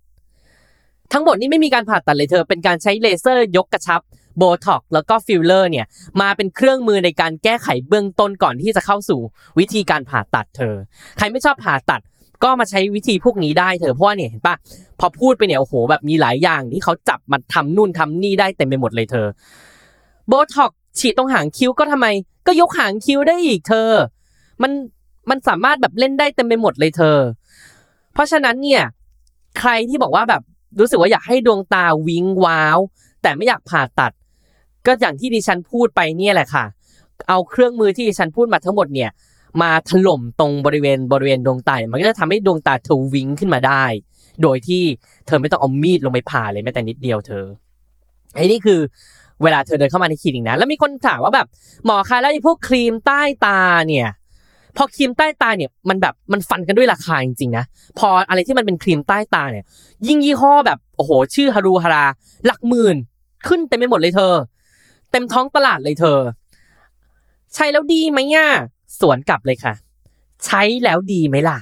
ทั้งหมดนี้ไม่มีการผ่าตัดเลยเธอ เป็นการใช้เลเซอร์ยกกระชับโบท็อกแล้วก็ฟิลเลอร์เนี่ย มาเป็นเครื่องมือในการแก้ไขเบื้องต้นก่อนที่จะเข้าสู่วิธีการผ่าตัดเธอ ใครไม่ชอบผ่าตัด ก็มาใช้วิธีพวกนี้ได้เธอเพราะว่าเนี่ยเห็นปะพอพูดไปเนี่ยโอ้โหแบบมีหลายอย่างที่เขาจับมาทำนู่นทำนี่ได้เต็มไปหมดเลยเธอโบท็อกฉีดตรงหางคิ้วก็ทำไม ก็ยกหางคิ้วได้อีกเธอ มันมันสามารถแบบเล่นได้เต็มไปหมดเลยเธอ เพราะฉะนั้นเนี่ยใครที่บอกว่าแบบรู้สึกว่าอยากให้ดวงตาวิงว้าว แต่ไม่อยากผ่าตัด ก็อย่างที่ดิฉันพูดไปเนี่ยแหละค่ะ เอาเครื่องมือที่ดิฉันพูดมาทั้งหมดเนี่ย มาถล่มตรงบริเวณบริเวณดวงตาเนี่ยมันก็จะทำให้ดวงตาเธอวิงขึ้นมาได้ โดยที่เธอไม่ต้องเอามีดลงไปผ่าเลยแม้แต่นิดเดียวเธอไอ้นี่คือเวลาเธอเดินเข้ามาในคลินิกนะแล้วมีคนถามว่าแบบหมอคะแล้วไอ้พวกครีมใต้ตาเนี่ยพอครีมใต้ตาเนี่ยมันแบบมันฟันกันด้วยราคาจริงๆนะพออะไรที่มันเป็นครีมใต้ตาเนี่ย ยิ่งยี่ห้อแบบโอ้โห ชื่อฮารูฮารา หลักหมื่น ขึ้นเต็มไปหมดเลยเธอ เต็มท้องตลาดเลยเธอ ใช้แล้วดีไหมย่า สวนกลับเลยค่ะ ใช้แล้วดีไหมล่ะ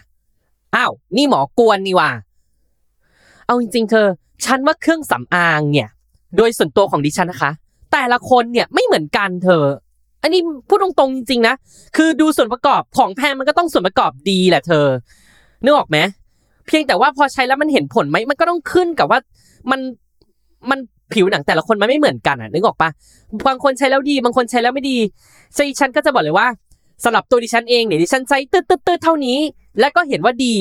อ้าว นี่หมอกวนนี่ว่าเอาจริงๆเธอ ฉันว่าเครื่องสำอางเนี่ย โดยส่วนตัวของดิฉันนะคะ แต่ละคนเนี่ยไม่เหมือนกันเธอ อันนี้พูดตรงๆจริงๆนะ คือดูส่วนประกอบของแพงมันก็ต้องส่วนประกอบดีแหละเธอ นึกออกไหมเพียงแต่ว่าพอใช้แล้วมันเห็นผลไหมมันก็ต้องขึ้นกับว่ามันมันผิวหนังแต่ละคนมันไม่เหมือนกันอะนึกออกปะบางคนใช้แล้วดี บางคนใช้แล้วไม่ดีใช่ฉันก็จะบอกเลยว่า สำหรับตัวดิฉันเองเนี่ยดิฉันใช้ตืดตืดตืดเท่านี้ และก็เห็นว่าดี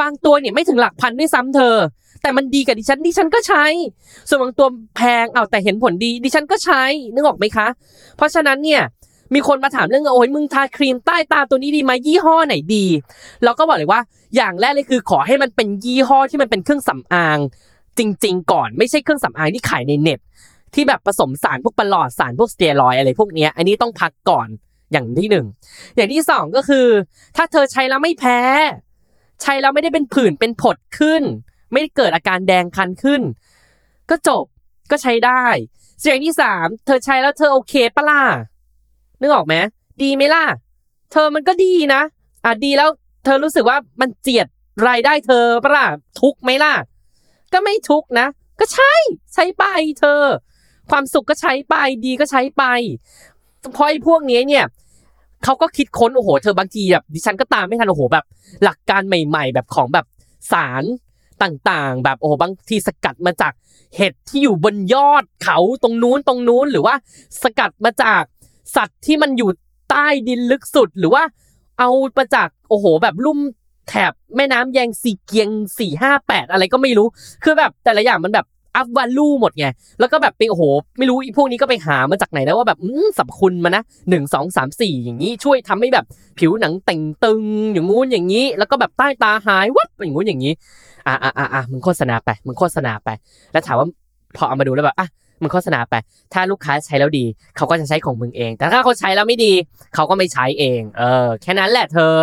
บางตัวเนี่ยไม่ถึงหลักพันด้วยซ้ำเธอ แต่มันดีกับดิฉันดิฉันก็ใช้ ส่วนบางตัวแพงเอาแต่เห็นผลดีดิฉันก็ใช้นึกออกไหมคะ เพราะฉะนั้นเนี่ยมีคนมาถามเรื่องโอ้ยมึงทาครีมใต้ตาตัวนี้ดีไหมยี่ห้อไหนดี เราก็บอกเลยว่าอย่างแรกเลยคือขอให้มันเป็นยี่ห้อที่มันเป็นเครื่องสำอาง จริง ๆ ก่อนไม่ใช่เครื่องสำอางที่ขายในเน็ต ที่แบบผสมสารพวกประหลอดสารพวกสเตียรอยอะไรพวกเนี้ยอันนี้ต้องพักก่อน อย่างที่หนึ่งอย่างที่สองก็คือ ถ้าเธอใช้แล้วไม่แพ้ ใช้แล้วไม่ได้เป็นผื่นเป็นผดขึ้น ไม่ได้เกิดอาการแดงคันขึ้น ก็จบก็ใช้ได้สียงที่สามเธอใช้แล้วเธอโอเคปะล่ะนึกออกไหมดีไหมล่ะ เธอมันก็ดีนะอะดีแล้ว เธอรู้สึกว่ามันเจียดรายได้เธอปะล่ะทุกไหมล่ะ ก็ไม่ทุกนะ ก็ใช่ ใช้ไปเธอ ความสุขก็ใช้ไปดีก็ใช้ไป เพราะไอ้พวกนี้เนี่ยเขาก็คิดค้นโอ้โหเธอบางทีแบบดิฉันก็ตามไม่ทันโอ้โหแบบ หลักการใหม่ ๆ แบบของแบบสารต่างๆ แบบโอ้โหบางทีสกัดมาจากเห็ดที่อยู่บนยอดเขาตรงนู้นตรงนู้นหรือว่าสกัดมาจากสัตว์ที่มันอยู่ใต้ดินลึกสุดหรือว่า เอามาจากโอ้โห แบบลุ่มแถบแม่น้ำแยงสีเกียงสี่ห้าแปดอะไรก็ไม่รู้ คือแบบแต่ละอย่างมันแบบ อัพวาลูหมดไง แล้วก็แบบไปโอ้โห ไม่รู้อีพวกนี้ก็ไปหามาจากไหนแล้วว่าแบบสรรพคุณมานะหนึ่งสองสามสี่อย่างนี้ช่วยทำให้แบบผิวหนังเต่งตึงอย่างงู้นอย่างนี้ แล้วก็แบบใต้ตาหายวับอย่างงู้นอย่างนี้อะอะอะอะมึงโฆษณาไปมึงโฆษณาไป แล้วถามว่าพอเอามาดูแล้วแบบอะมึงโฆษณาไป ถ้าลูกค้าใช้แล้วดี เขาก็จะใช้ของมึงเอง แต่ถ้าเขาใช้แล้วไม่ดี เขาก็ไม่ใช้เอง เออ แค่นั้นแหละเธอ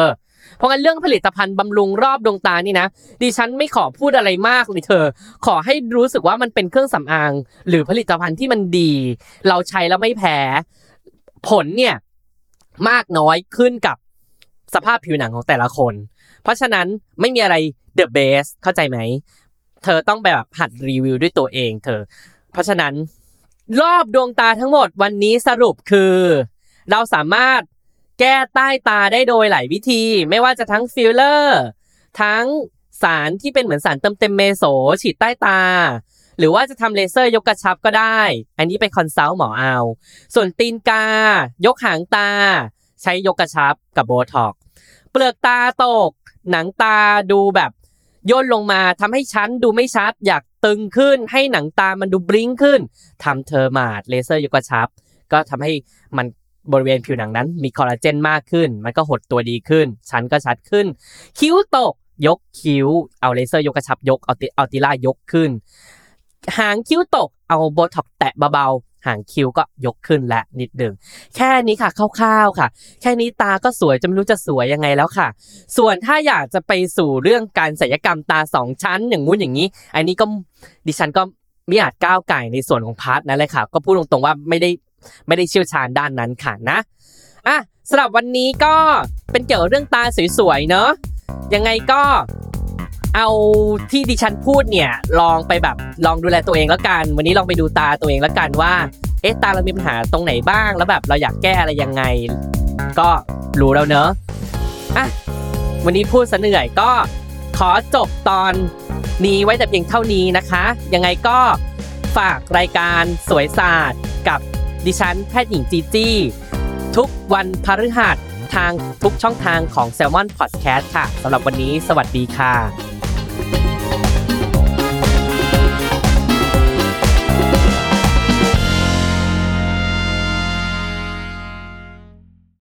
เพราะงั้นเรื่องผลิตภัณฑ์บำรุงรอบดวงตานี่นะดิฉันไม่ขอพูดอะไรมากเลยเธอ ขอให้รู้สึกว่ามันเป็นเครื่องสำอาง หรือผลิตภัณฑ์ที่มันดี เราใช้แล้วไม่แพ้ผลเนี่ยมากน้อยขึ้นกับสภาพผิวหนังของแต่ละคน เพราะฉะนั้นไม่มีอะไร the best เข้าใจไหม เธอต้องไปแบบหัดรีวิวด้วยตัวเองเธอ เพราะฉะนั้นรอบดวงตาทั้งหมดวันนี้สรุปคือ เราสามารถ แก้ใต้ตาได้โดยหลายวิธี ไม่ว่าจะทั้งฟิลเลอร์ทั้งสารที่เป็นเหมือนสารเติมเต็มเมโซฉีดใต้ตา หรือว่าจะทำเลเซอร์ยกกระชับก็ได้ อันนี้ไป consult หมอเอา ส่วนตีนกา ยกหางตา ใช้ยกกระชับกับโบท็อกเปลือกตาตก หนังตาดูแบบย่นลงมาทำให้ชั้นดูไม่ชัด อยากตึงขึ้น ให้หนังตามันดู bling ขึ้นทำ Thermage เลเซอร์ยกกระชับ ก็ทำให้มัน บริเวณผิวหนังนั้นมีคอลลาเจนมากขึ้น มันก็หดตัวดีขึ้น ชั้นก็ชัดขึ้น คิ้วตก ยกคิ้ว เอาเลเซอร์ยกกระชับยก เอา Ul- เอา Ulthera ยกขึ้น หางคิ้วตก เอาโบท็อกแตะเบาๆ หางคิ้วก็ยกขึ้นและนิดหนึ่ง แค่นี้ค่ะคร่าวๆค่ะ แค่นี้ตาก็สวยจะไม่รู้จะสวยยังไงแล้วค่ะ ส่วนถ้าอยากจะไปสู่เรื่องการศัลยกรรมตาสองชั้นอย่างงู้นอย่างนี้ อันนี้ก็ดิฉันก็ไม่อาจก้าวก่ายในส่วนของ part นั้นเลยค่ะ ก็พูดตรงๆว่าไม่ได้ ไม่ได้เชี่ยวชาญด้านนั้นค่ะนะอะสำหรับวันนี้ก็เป็นเกี่ยวกับเรื่องตาสวยๆเนอะยังไงก็เอาที่ดิฉันพูดเนี่ยลองไปแบบลองดูแลตัวเองแล้วกัน วันนี้ลองไปดูตาตัวเองแล้วกันว่า เอ๊ะตาเรามีปัญหาตรงไหนบ้างแล้วแบบเราอยากแก้อะไรยังไง ก็รู้แล้วเนอะอะวันนี้พูดซะเหนื่อยก็ขอจบตอนนี้ไว้แต่เพียงเท่านี้นะคะ ยังไงก็ฝากรายการสวยศาสตร์กับ ดิฉันแพทย์หญิงจีจี้ทุกวันพฤหัสทางทุกช่องทางของ s ซ l m o n Podcast ค่ะสำหรับวันนี้สวัสดีค่ะ